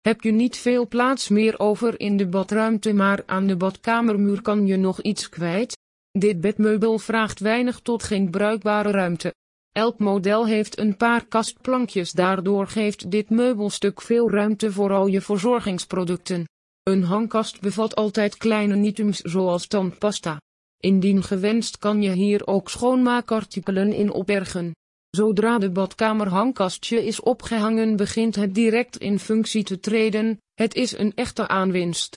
Heb je niet veel plaats meer over in de badruimte maar aan de badkamermuur kan je nog iets kwijt? Dit bedmeubel vraagt weinig tot geen bruikbare ruimte. Elk model heeft een paar kastplankjes daardoor geeft dit meubelstuk veel ruimte voor al je verzorgingsproducten. Een hangkast bevat altijd kleine items zoals tandpasta. Indien gewenst kan je hier ook schoonmaakartikelen in opbergen. Zodra de badkamerhangkastje is opgehangen begint het direct in functie te treden, het is een echte aanwinst.